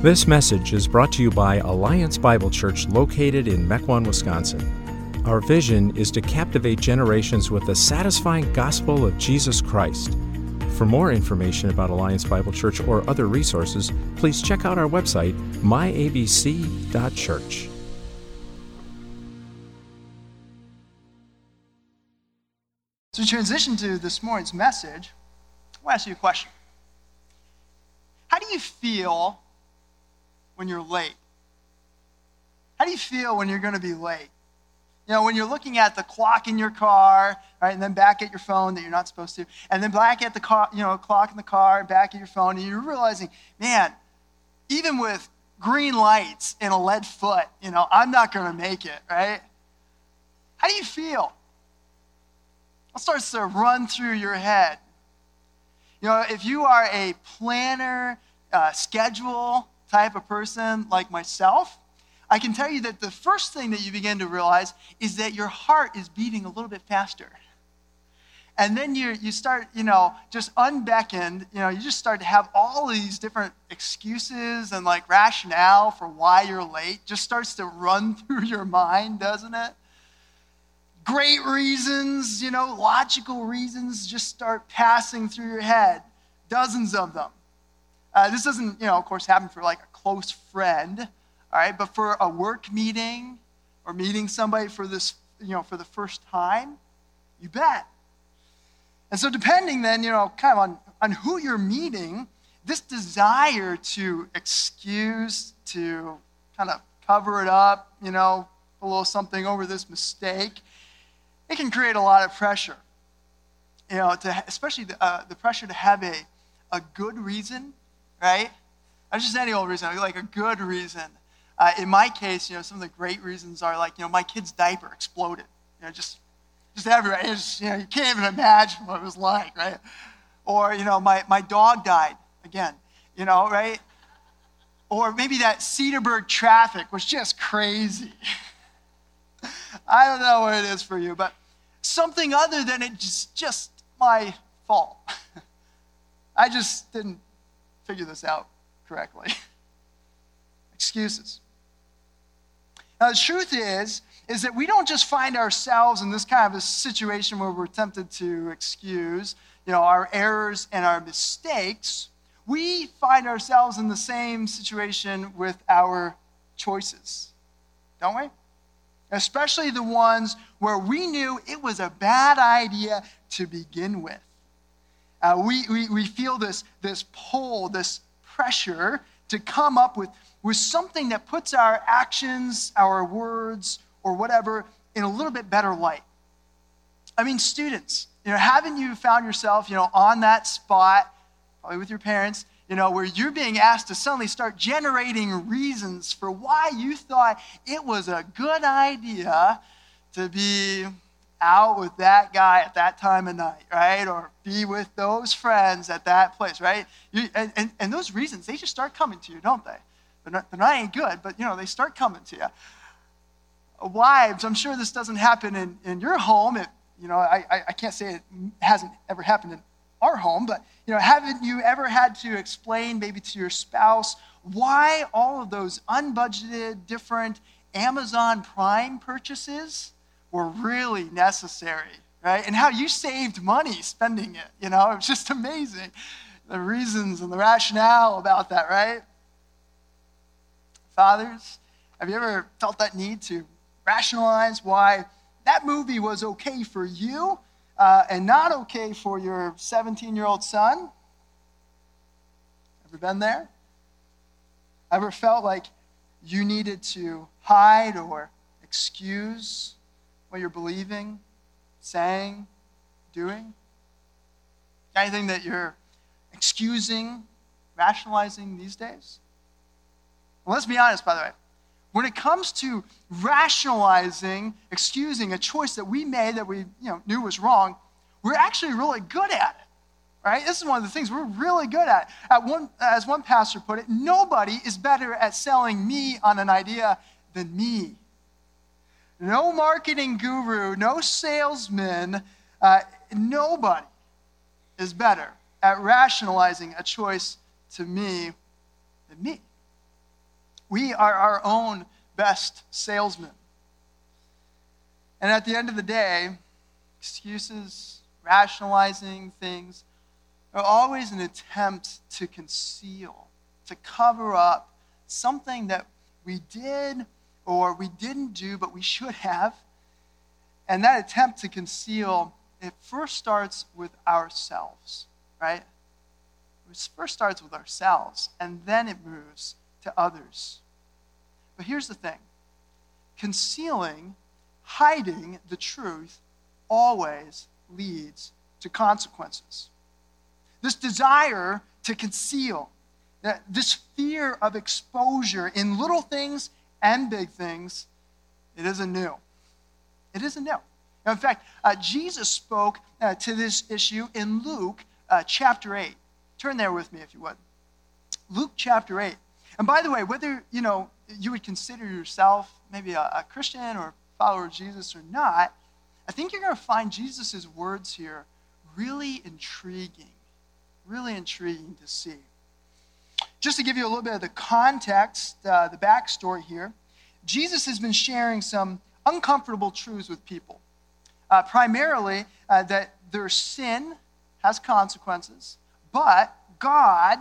This message is brought to you by Alliance Bible Church located in Mequon, Wisconsin. Our vision is to captivate generations with the satisfying gospel of Jesus Christ. For more information about Alliance Bible Church or other resources, please check out our website, myabc.church. So, to transition to this morning's message, I want to ask you a question. How do you feel when you're late? How do you feel when you're going to be late? You know, when you're looking at the clock in your car, right, and then back at your phone that you're not supposed to, and then back at the car, you know, clock in the car, back at your phone, and you're realizing, man, even with green lights and a lead foot, you know, I'm not going to make it, right? How do you feel? What starts to run through your head? You know, if you are a planner, uh, schedule type of person like myself, I can tell you that the first thing that you begin to realize is that your heart is beating a little bit faster. And then you, you start, you know, just unbeckoned, you know, you just start to have all these different excuses and like rationale for why you're late just starts to run through your mind, doesn't it? great reasons, you know, logical reasons just start passing through your head, dozens of them. Uh, this doesn't, you know, of course, happen for like a close friend, all right, but for a work meeting or meeting somebody for this, you know, for the first time, you bet. And so, depending then, you know, kind of on, on who you're meeting, this desire to excuse, to kind of cover it up, you know, a little something over this mistake, it can create a lot of pressure. You know, to, especially the, uh, the pressure to have a, a good reason, right? Not just any old reason, like a good reason. Uh, in my case, you know, some of the great reasons are like, you know, my kid's diaper exploded. You know, just, just everywhere. Just, you know, you can't even imagine what it was like, right? Or, you know, my, my dog died again, you know, right? Or maybe that Cedarburg traffic was just crazy. I don't know what it is for you, but something other than it's just just my fault. I just didn't figure this out correctly. Excuses. Now the truth is is that we don't just find ourselves in this kind of a situation where we're tempted to excuse, you know, our errors and our mistakes. We find ourselves in the same situation with our choices. Don't we? especially the ones where we knew it was a bad idea to begin with. Uh, we, we, we feel this, this pull, this pressure to come up with, with something that puts our actions, our words, or whatever in a little bit better light. I mean, students, you know, haven't you found yourself, you know, on that spot, probably with your parents, you know, where you're being asked to suddenly start generating reasons for why you thought it was a good idea to be out with that guy at that time of night, right? Or be with those friends at that place, right? You, and, and, and, those reasons, they just start coming to you, don't they? They're not, they're not any good, but, you know, they start coming to you. Wives, I'm sure this doesn't happen in, in your home. It, you know, I, I can't say it hasn't ever happened in our home, but you know, haven't you ever had to explain maybe to your spouse why all of those unbudgeted different Amazon Prime purchases were really necessary, right? And how you saved money spending it, you know? It's just amazing. The reasons and the rationale about that, right? Fathers, have you ever felt that need to rationalize why that movie was okay for you, uh, and not okay for your 17 year old son? Ever been there? Ever felt like you needed to hide or excuse what you're believing, saying, doing? Anything that you're excusing, rationalizing these days? Well, let's be honest, by the way. When it comes to rationalizing, excusing a choice that we made that we you know, knew was wrong, we're actually really good at it. Right? This is one of the things we're really good at. at one, as one pastor put it, nobody is better at selling me on an idea than me. No marketing guru, no salesman, uh, nobody is better at rationalizing a choice to me than me. We are our own best salesman. And at the end of the day, excuses, rationalizing things are always an attempt to conceal, to cover up something that we did or we didn't do, but we should have. And that attempt to conceal, it first starts with ourselves, right? It first starts with ourselves, and then it moves to others. But here's the thing concealing, hiding the truth always leads to consequences. This desire to conceal, this fear of exposure in little things and big things, it isn't new. It isn't new. Now, in fact, uh, Jesus spoke uh, to this issue in Luke uh, chapter 8. Turn there with me if you would. Luke chapter 8. And by the way, whether you know you would consider yourself maybe a, a Christian or follower of Jesus or not, I think you're going to find Jesus' words here really intriguing, really intriguing to see. Just to give you a little bit of the context, uh, the backstory here, Jesus has been sharing some uncomfortable truths with people. Uh, primarily, uh, that their sin has consequences, but God,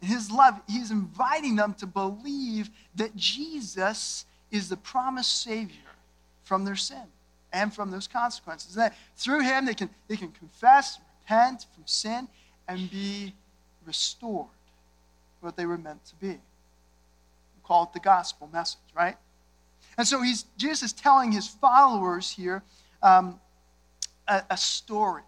His love, He's inviting them to believe that Jesus is the promised Savior from their sin and from those consequences. that through Him, they can, they can confess, repent from sin, and be restored what they were meant to be. We call it the gospel message, right? And so he's, Jesus is telling his followers here um, a, a, story,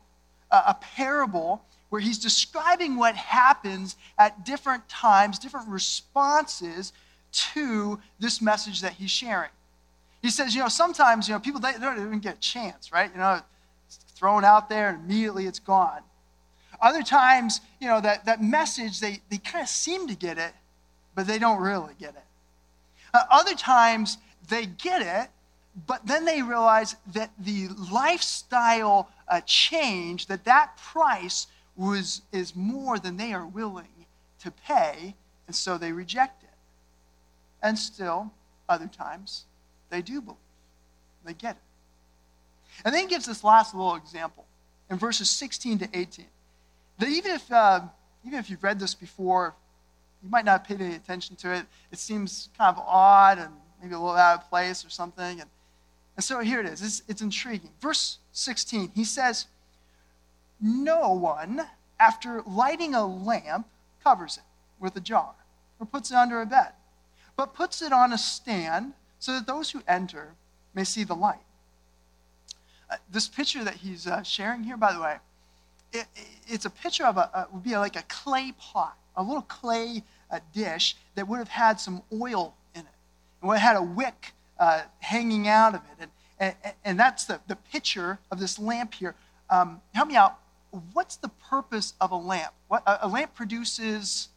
a, a parable where he's describing what happens at different times, different responses to this message that he's sharing. He says, you know, sometimes, you know, people, they, they don't even get a chance, right? You know, it's thrown out there and immediately it's gone. Other times, you know, that, that message, they, they kind of seem to get it, but they don't really get it. Uh, other times, they get it, but then they realize that the lifestyle uh, change, that that price was, is more than they are willing to pay, and so they reject it. And still, other times, they do believe. They get it. And then he gives this last little example in verses 16 to 18 that even if, uh, even if you've read this before, you might not pay any attention to it. It seems kind of odd and maybe a little out of place or something. And, and so here it is. It's, it's intriguing. Verse 16, he says, No one, after lighting a lamp, covers it with a jar or puts it under a bed, but puts it on a stand so that those who enter may see the light. Uh, this picture that he's uh, sharing here, by the way, it, it's a picture of a, a, would be like a clay pot, a little clay uh, dish that would have had some oil in it, and have had a wick uh, hanging out of it, and, and, and, that's the, the picture of this lamp here. Um, help me out. What's the purpose of a lamp? What, a, a, lamp produces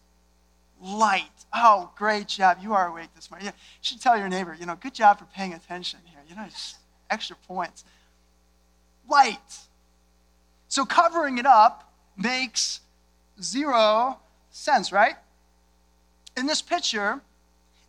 light. Oh, great job! You are awake this morning. Yeah, you should tell your neighbor. You know, good job for paying attention here. You know, extra points. Light so covering it up makes zero sense, right? In this picture,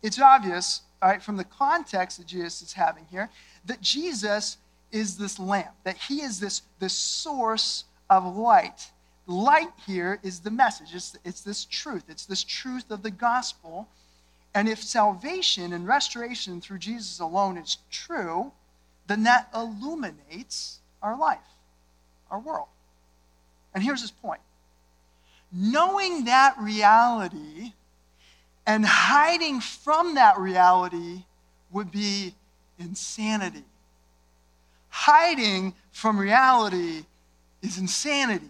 it's obvious, all right, from the context that Jesus is having here, that Jesus is this lamp, that he is this, this source of light. Light here is the message, it's, it's this truth, it's this truth of the gospel. And if salvation and restoration through Jesus alone is true, then that illuminates our life, our world. And here's his point knowing that reality and hiding from that reality would be insanity. Hiding from reality is insanity.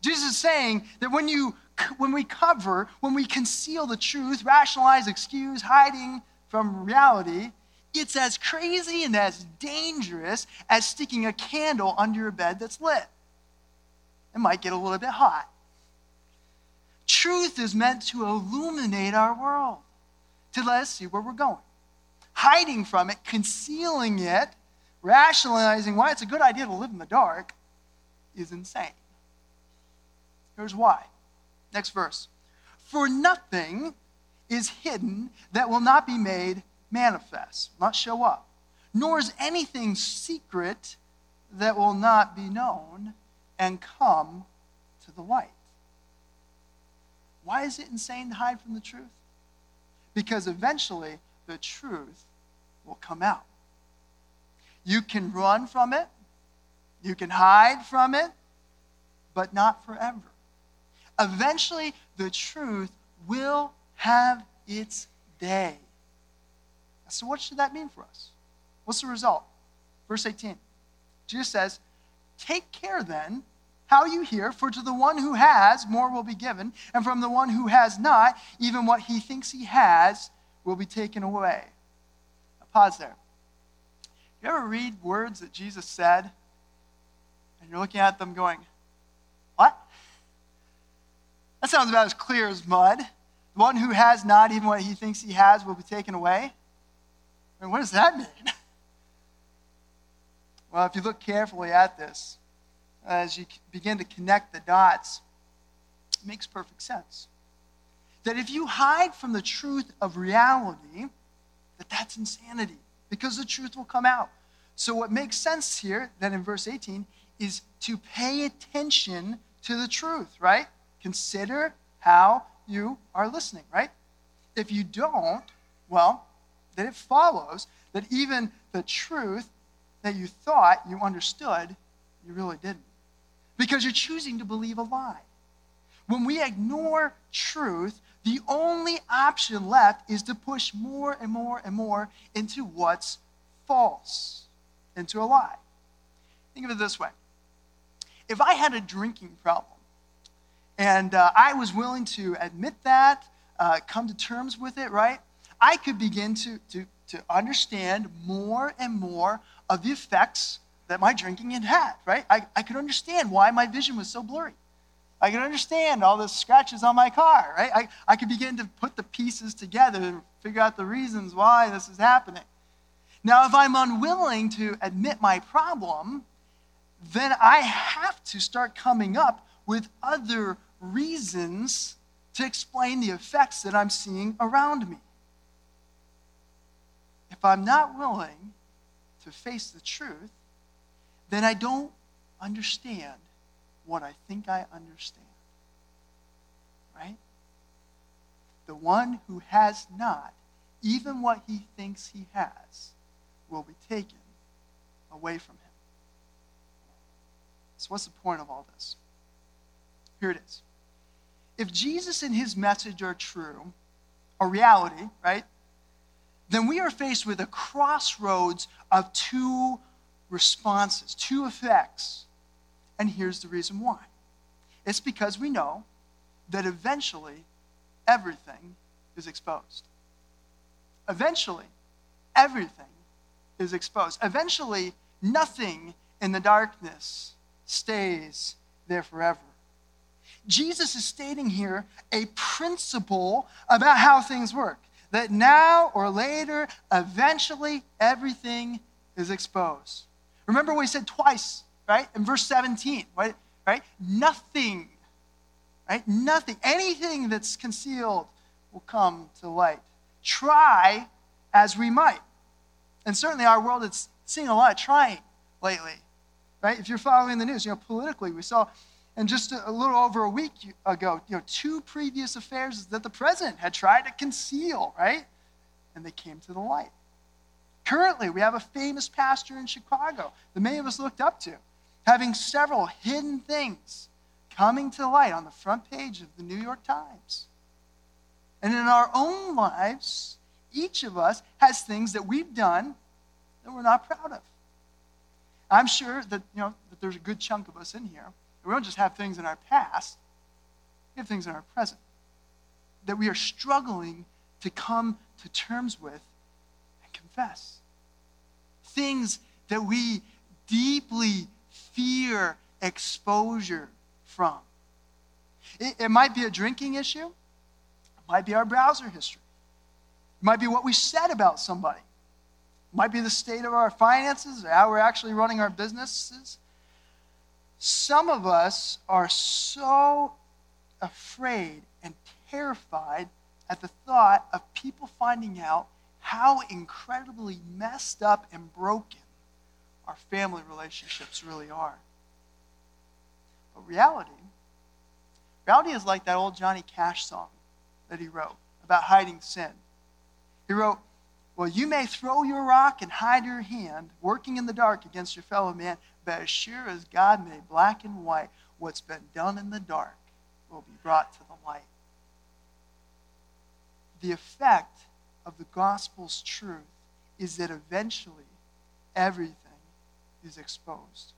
Jesus is saying that when you when we cover, when we conceal the truth, rationalize, excuse, hiding from reality, it's as crazy and as dangerous as sticking a candle under a bed that's lit it might get a little bit hot. Truth is meant to illuminate our world, to let us see where we're going. Hiding from it, concealing it, rationalizing why it's a good idea to live in the dark is insane. Here's why. Next verse. For nothing is hidden that will not be made manifest, not show up, nor is anything secret that will not be known and come to the light. Why is it insane to hide from the truth? Because eventually the truth will come out. You can run from it, you can hide from it, but not forever. Eventually, the truth will have its day. So, what should that mean for us? What's the result? Verse 18. Jesus says, Take care then how you hear, for to the one who has, more will be given, and from the one who has not, even what he thinks he has will be taken away. Pause there. You ever read words that Jesus said, and you're looking at them going, What? That sounds about as clear as mud. The one who has not, even what he thinks he has, will be taken away. I mean, what does that mean? Well, if you look carefully at this, as you begin to connect the dots, it makes perfect sense. That if you hide from the truth of reality, that that's insanity because the truth will come out. So what makes sense here then in verse 18 is to pay attention to the truth, right? Consider how you are listening, right? If you don't, well, then it follows that even the truth that you thought you understood, you really didn't. Because you're choosing to believe a lie. When we ignore truth, the only option left is to push more and more and more into what's false, into a lie. Think of it this way if I had a drinking problem, and uh, I was willing to admit that, uh, come to terms with it, right? I could begin to, to, to understand more and more of the effects that my drinking had had, right? I, I could understand why my vision was so blurry. I could understand all the scratches on my car, right? I, I could begin to put the pieces together and figure out the reasons why this is happening. Now, if I'm unwilling to admit my problem, then I have to start coming up with other reasons to explain the effects that I'm seeing around me. If I'm not willing to face the truth, then I don't understand what I think I understand. Right? The one who has not, even what he thinks he has, will be taken away from him. So, what's the point of all this? Here it is. If Jesus and his message are true, a reality, right? Then we are faced with a crossroads of two responses, two effects. And here's the reason why it's because we know that eventually everything is exposed. Eventually, everything is exposed. Eventually, nothing in the darkness stays there forever. Jesus is stating here a principle about how things work that now or later, eventually, everything is exposed. Remember what he said twice, right? In verse 17, right? right? Nothing, right? Nothing, anything that's concealed will come to light. Try as we might. And certainly our world is seeing a lot of trying lately, right? If you're following the news, you know, politically, we saw and just a, little over a week ago, you know, two previous affairs that the president had tried to conceal, right? And they came to the light. Currently, we have a famous pastor in Chicago that many of us looked up to, having several hidden things coming to light on the front page of the New York Times. And in our own lives, each of us has things that we've done that we're not proud of. I'm sure that, you know, that there's a good chunk of us in here we don't just have things in our past, we have things in our present that we are struggling to come to terms with and confess. Things that we deeply fear exposure from. It, it, might be a drinking issue, it might be our browser history, it might be what we said about somebody, it might be the state of our finances, or how we're actually running our businesses. Some of us are so afraid and terrified at the thought of people finding out how incredibly messed up and broken our family relationships really are. But reality, reality is like that old Johnny Cash song that he wrote about hiding sin. He wrote, Well, you may throw your rock and hide your hand, working in the dark against your fellow man, but as sure as God made black and white, what's been done in the dark will be brought to the light. The effect of the gospel's truth is that eventually everything is exposed.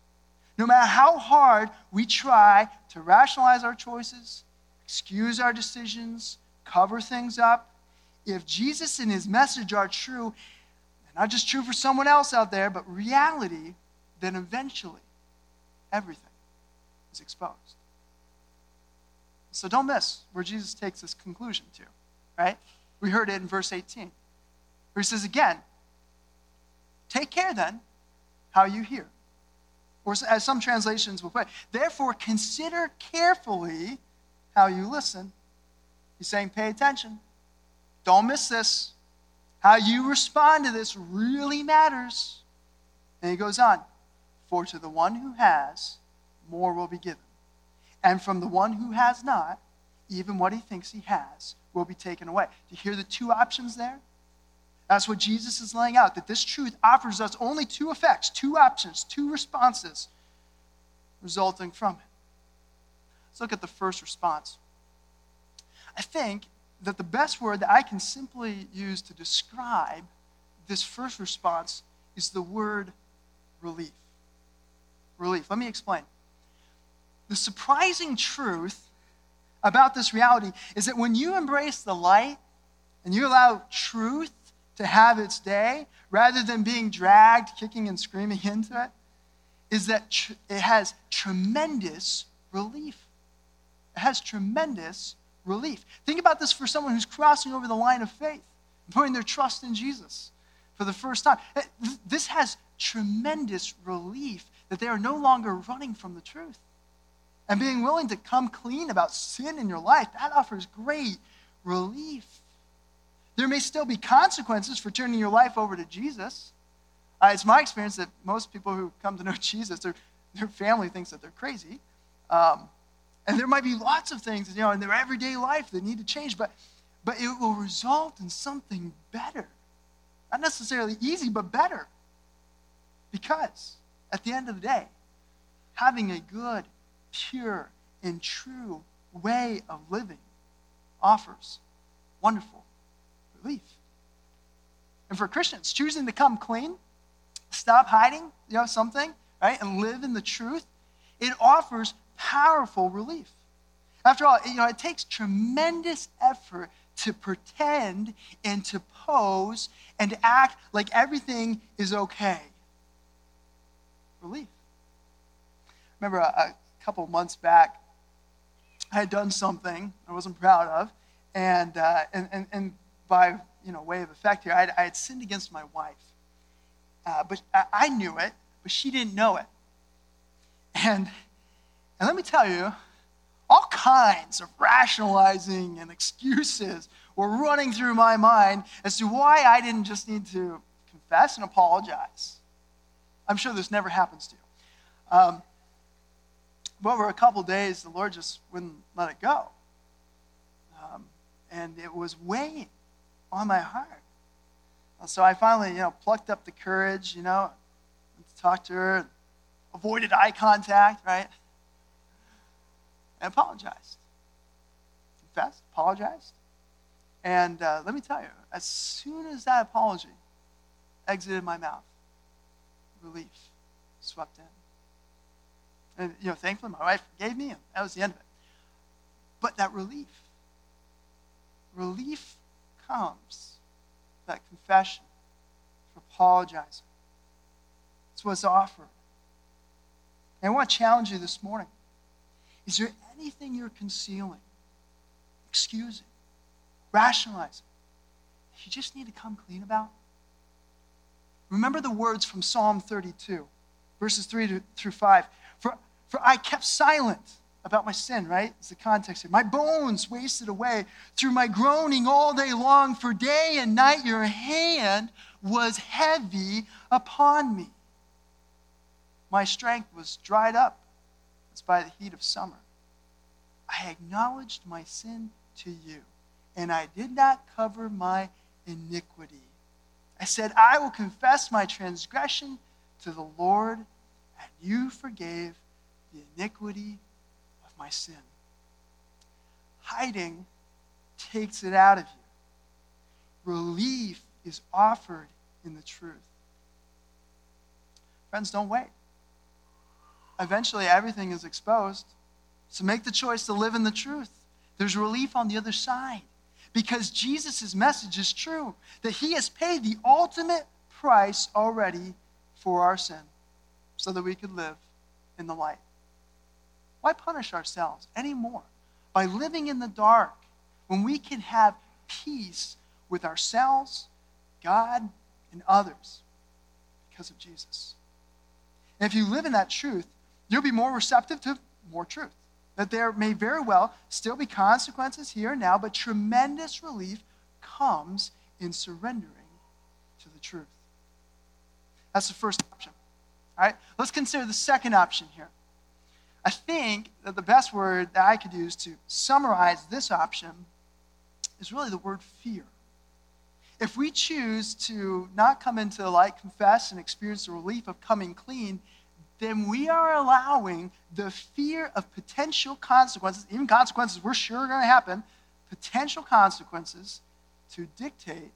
No matter how hard we try to rationalize our choices, excuse our decisions, cover things up, if Jesus and his message are true, not just true for someone else out there, but reality, then eventually everything is exposed. So don't miss where Jesus takes this conclusion to, right? We heard it in verse 18, where he says again, Take care then how you hear. Or as some translations will put, therefore consider carefully how you listen. He's saying, pay attention. Don't miss this. How you respond to this really matters. And he goes on, for to the one who has, more will be given. And from the one who has not, even what he thinks he has will be taken away. Do you hear the two options there? That's what Jesus is laying out, that this truth offers us only two effects, two options, two responses resulting from it. Let's look at the first response. I think that the best word that I can simply use to describe this first response is the word relief. Relief. Let me explain. The surprising truth about this reality is that when you embrace the light and you allow truth to have its day, rather than being dragged, kicking and screaming into it, is that tr- it has tremendous relief. It has tremendous relief. Think about this for someone who's crossing over the line of faith, putting their trust in Jesus for the first time. This has tremendous relief that they are no longer running from the truth. And being willing to come clean about sin in your life, that offers great relief. There may still be consequences for turning your life over to Jesus. Uh, it's my experience that most people who come to know Jesus, their, their family thinks that they're crazy. Um, and there might be lots of things, you know, in their everyday life that need to change, but, but it will result in something better. Not necessarily easy, but better. Because at the end of the day, having a good, pure, and true way of living offers wonderful relief. And for Christians, choosing to come clean, stop hiding, you know, something, right, and live in the truth, it offers powerful relief. After all, you know, it takes tremendous effort to pretend and to pose and to act like everything is okay. Relief. Remember a, a couple months back, I had done something I wasn't proud of, and, uh, and, and, and by you know, way of effect here, I, I had sinned against my wife. Uh, but I, I knew it, but she didn't know it. And, and let me tell you, all kinds of rationalizing and excuses were running through my mind as to why I didn't just need to confess and apologize. I'm sure this never happens to you. Um, but over a couple days, the Lord just wouldn't let it go. Um, and it was weighing on my heart. So I finally, you know, plucked up the courage, you know, to talk to her, avoided eye contact, right? And apologized. Confessed, apologized. And uh, let me tell you, as soon as that apology exited my mouth, relief swept in. And, you know, thankfully, my wife gave me, and that was the end of it. But that relief, relief comes that confession, apologizing. It's what's offered. And I want to challenge you this morning. Is there anything you're concealing, excusing, rationalizing? You just need to come clean about? Remember the words from Psalm 32, verses 3 to, through 5. For, for I kept silent about my sin, right? It's the context here. My bones wasted away through my groaning all day long, for day and night your hand was heavy upon me. My strength was dried up as by the heat of summer. I acknowledged my sin to you, and I did not cover my iniquity. I said, I will confess my transgression to the Lord, and you forgave the iniquity of my sin. Hiding takes it out of you. Relief is offered in the truth. Friends, don't wait. Eventually, everything is exposed. So make the choice to live in the truth. There's relief on the other side because Jesus' message is true that he has paid the ultimate price already for our sin so that we could live in the light. Why punish ourselves anymore by living in the dark when we can have peace with ourselves, God, and others because of Jesus? And if you live in that truth, you'll be more receptive to more truth. That there may very well still be consequences here and now, but tremendous relief comes in surrendering to the truth. That's the first option. All right, let's consider the second option here. I think that the best word that I could use to summarize this option is really the word fear. If we choose to not come into the light, confess, and experience the relief of coming clean, then we are allowing the fear of potential consequences, even consequences we're sure are going to happen, potential consequences to dictate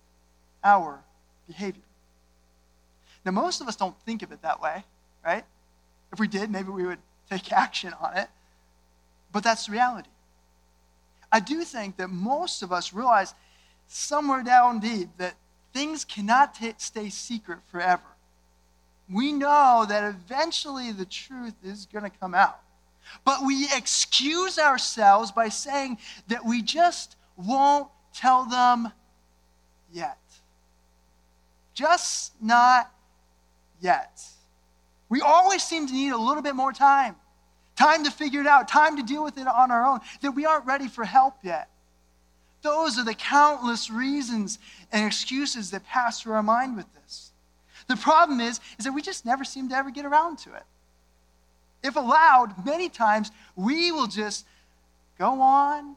our behavior. Now, most of us don't think of it that way, right? If we did, maybe we would take action on it. But that's the reality. I do think that most of us realize somewhere down deep that things cannot t- stay secret forever. We know that eventually the truth is going to come out. But we excuse ourselves by saying that we just won't tell them yet. Just not yet. We always seem to need a little bit more time time to figure it out, time to deal with it on our own, that we aren't ready for help yet. Those are the countless reasons and excuses that pass through our mind with this. The problem is, is that we just never seem to ever get around to it. If allowed, many times we will just go on and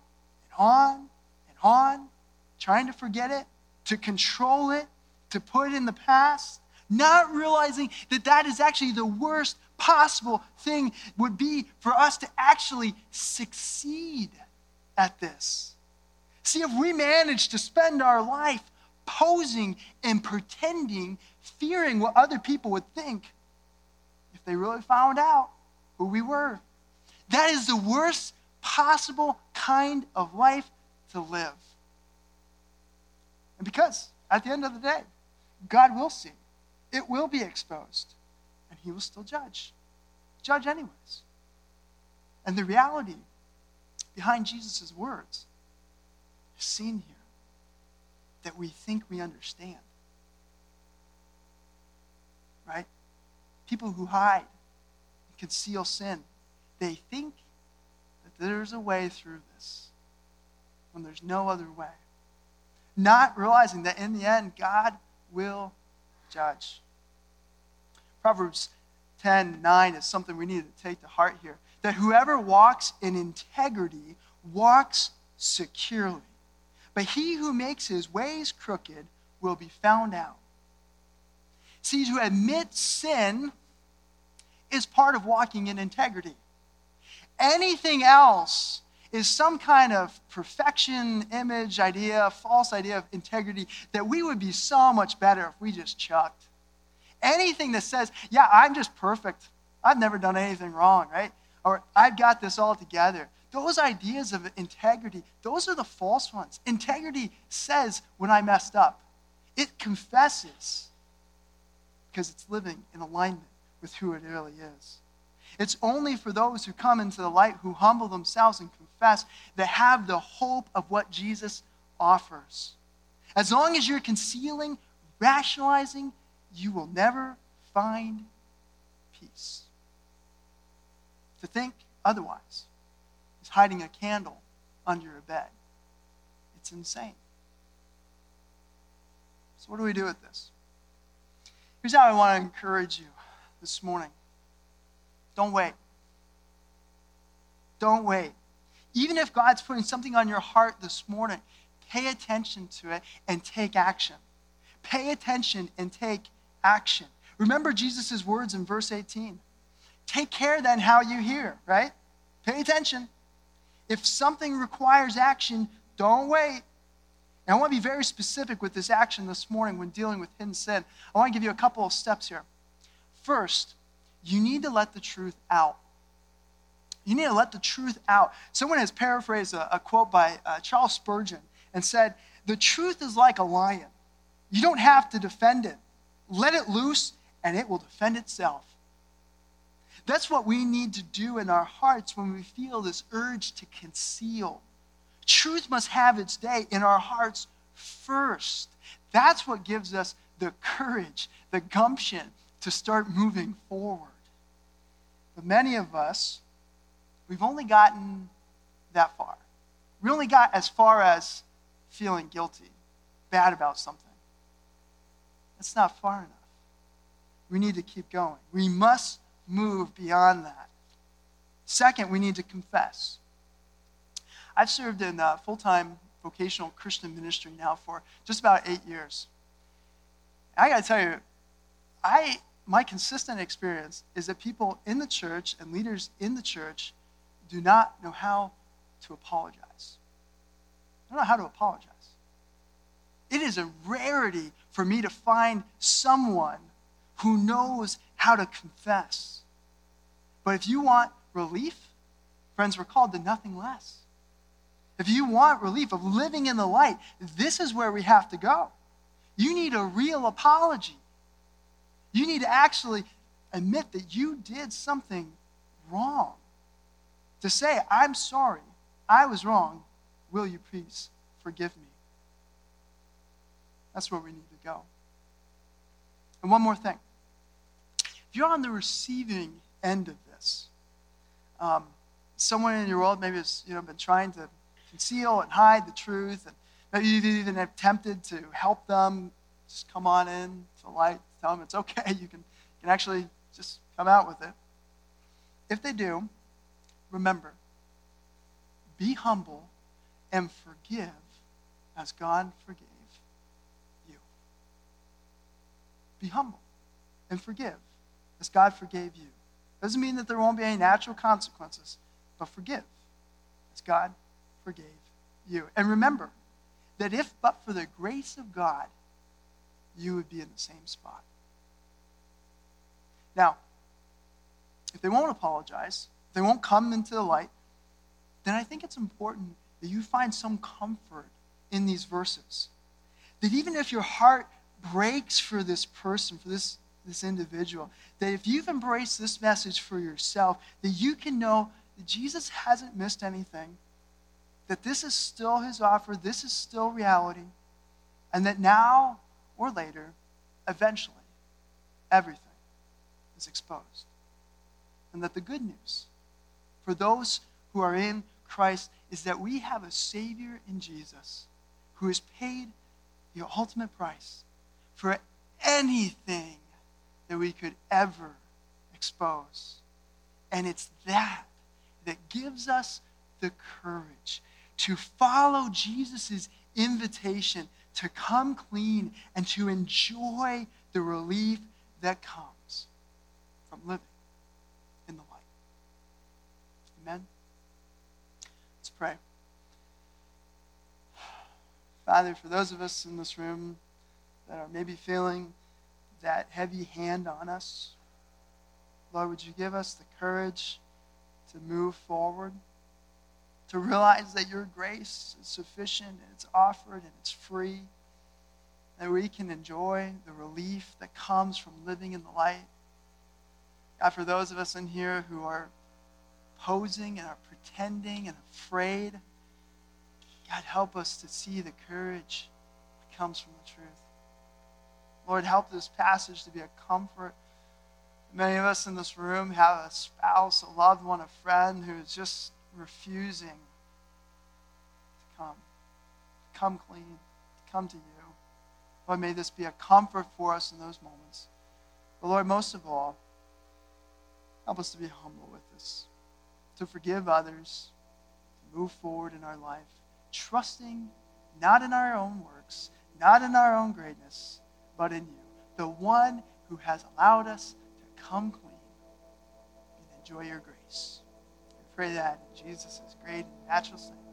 on and on, trying to forget it, to control it, to put it in the past, not realizing that that is actually the worst possible thing would be for us to actually succeed at this. See, if we manage to spend our life posing and pretending, fearing what other people would think if they really found out who we were, that is the worst possible kind of life to live. And because at the end of the day, God will see it will be exposed, and he will still judge. Judge, anyways. And the reality behind Jesus' words is seen here that we think we understand. Right? People who hide and conceal sin, they think that there's a way through this when there's no other way. Not realizing that in the end, God will judge. Proverbs 10 9 is something we need to take to heart here. That whoever walks in integrity walks securely. But he who makes his ways crooked will be found out. See, to admit sin is part of walking in integrity. Anything else is some kind of perfection image idea, false idea of integrity that we would be so much better if we just chucked. Anything that says, yeah, I'm just perfect. I've never done anything wrong, right? Or I've got this all together. Those ideas of integrity, those are the false ones. Integrity says when I messed up, it confesses because it's living in alignment with who it really is. It's only for those who come into the light, who humble themselves and confess, that have the hope of what Jesus offers. As long as you're concealing, rationalizing, you will never find peace. To think otherwise is hiding a candle under a bed. It's insane. So, what do we do with this? Here's how I want to encourage you this morning don't wait. Don't wait. Even if God's putting something on your heart this morning, pay attention to it and take action. Pay attention and take action. Remember Jesus' words in verse 18. Take care then how you hear, right? Pay attention. If something requires action, don't wait. And I want to be very specific with this action this morning when dealing with hidden sin. I want to give you a couple of steps here. First, you need to let the truth out. You need to let the truth out. Someone has paraphrased a, a quote by uh, Charles Spurgeon and said, The truth is like a lion. You don't have to defend it. Let it loose, and it will defend itself. That's what we need to do in our hearts when we feel this urge to conceal. Truth must have its day in our hearts first. That's what gives us the courage, the gumption to start moving forward. But many of us, we've only gotten that far. We only got as far as feeling guilty, bad about something. That's not far enough. We need to keep going. We must move beyond that. Second, we need to confess. I've served in uh, full time vocational Christian ministry now for just about eight years. I got to tell you, I, my consistent experience is that people in the church and leaders in the church do not know how to apologize. They don't know how to apologize. It is a rarity for me to find someone who knows how to confess. But if you want relief, friends, we're called to nothing less. If you want relief of living in the light, this is where we have to go. You need a real apology. You need to actually admit that you did something wrong. To say, I'm sorry, I was wrong, will you please forgive me? That's where we need to go. And one more thing. If you're on the receiving end of this, um, someone in your world maybe has you know, been trying to conceal and hide the truth, and maybe you've even attempted to help them just come on in to the light, tell them it's okay, you can, you can actually just come out with it. If they do, remember, be humble and forgive as God forgave you. Be humble and forgive as God forgave you. Doesn't mean that there won't be any natural consequences, but forgive as God forgave you. And remember that if but for the grace of God, you would be in the same spot. Now, if they won't apologize, if they won't come into the light, then I think it's important that you find some comfort in these verses. That even if your heart breaks for this person, for this this individual. That if you've embraced this message for yourself, that you can know that Jesus hasn't missed anything, that this is still his offer, this is still reality, and that now or later, eventually, everything is exposed. And that the good news for those who are in Christ is that we have a Savior in Jesus who has paid the ultimate price for anything that we could ever expose. And it's that that gives us the courage to follow Jesus' invitation to come clean and to enjoy the relief that comes from living in the light. Amen? Let's pray. Father, for those of us in this room that are maybe feeling that heavy hand on us. Lord, would you give us the courage to move forward, to realize that your grace is sufficient and it's offered and it's free, that we can enjoy the relief that comes from living in the light. God, for those of us in here who are posing and are pretending and afraid, God, help us to see the courage that comes from the truth. Lord, help this passage to be a comfort. Many of us in this room have a spouse, a loved one, a friend who is just refusing to come, to come clean, to come to you. Lord, may this be a comfort for us in those moments. But Lord, most of all, help us to be humble with this, to forgive others, to move forward in our life, trusting not in our own works, not in our own greatness, but in you, the one who has allowed us to come clean and enjoy your grace. Pray that in Jesus' great and matchless name.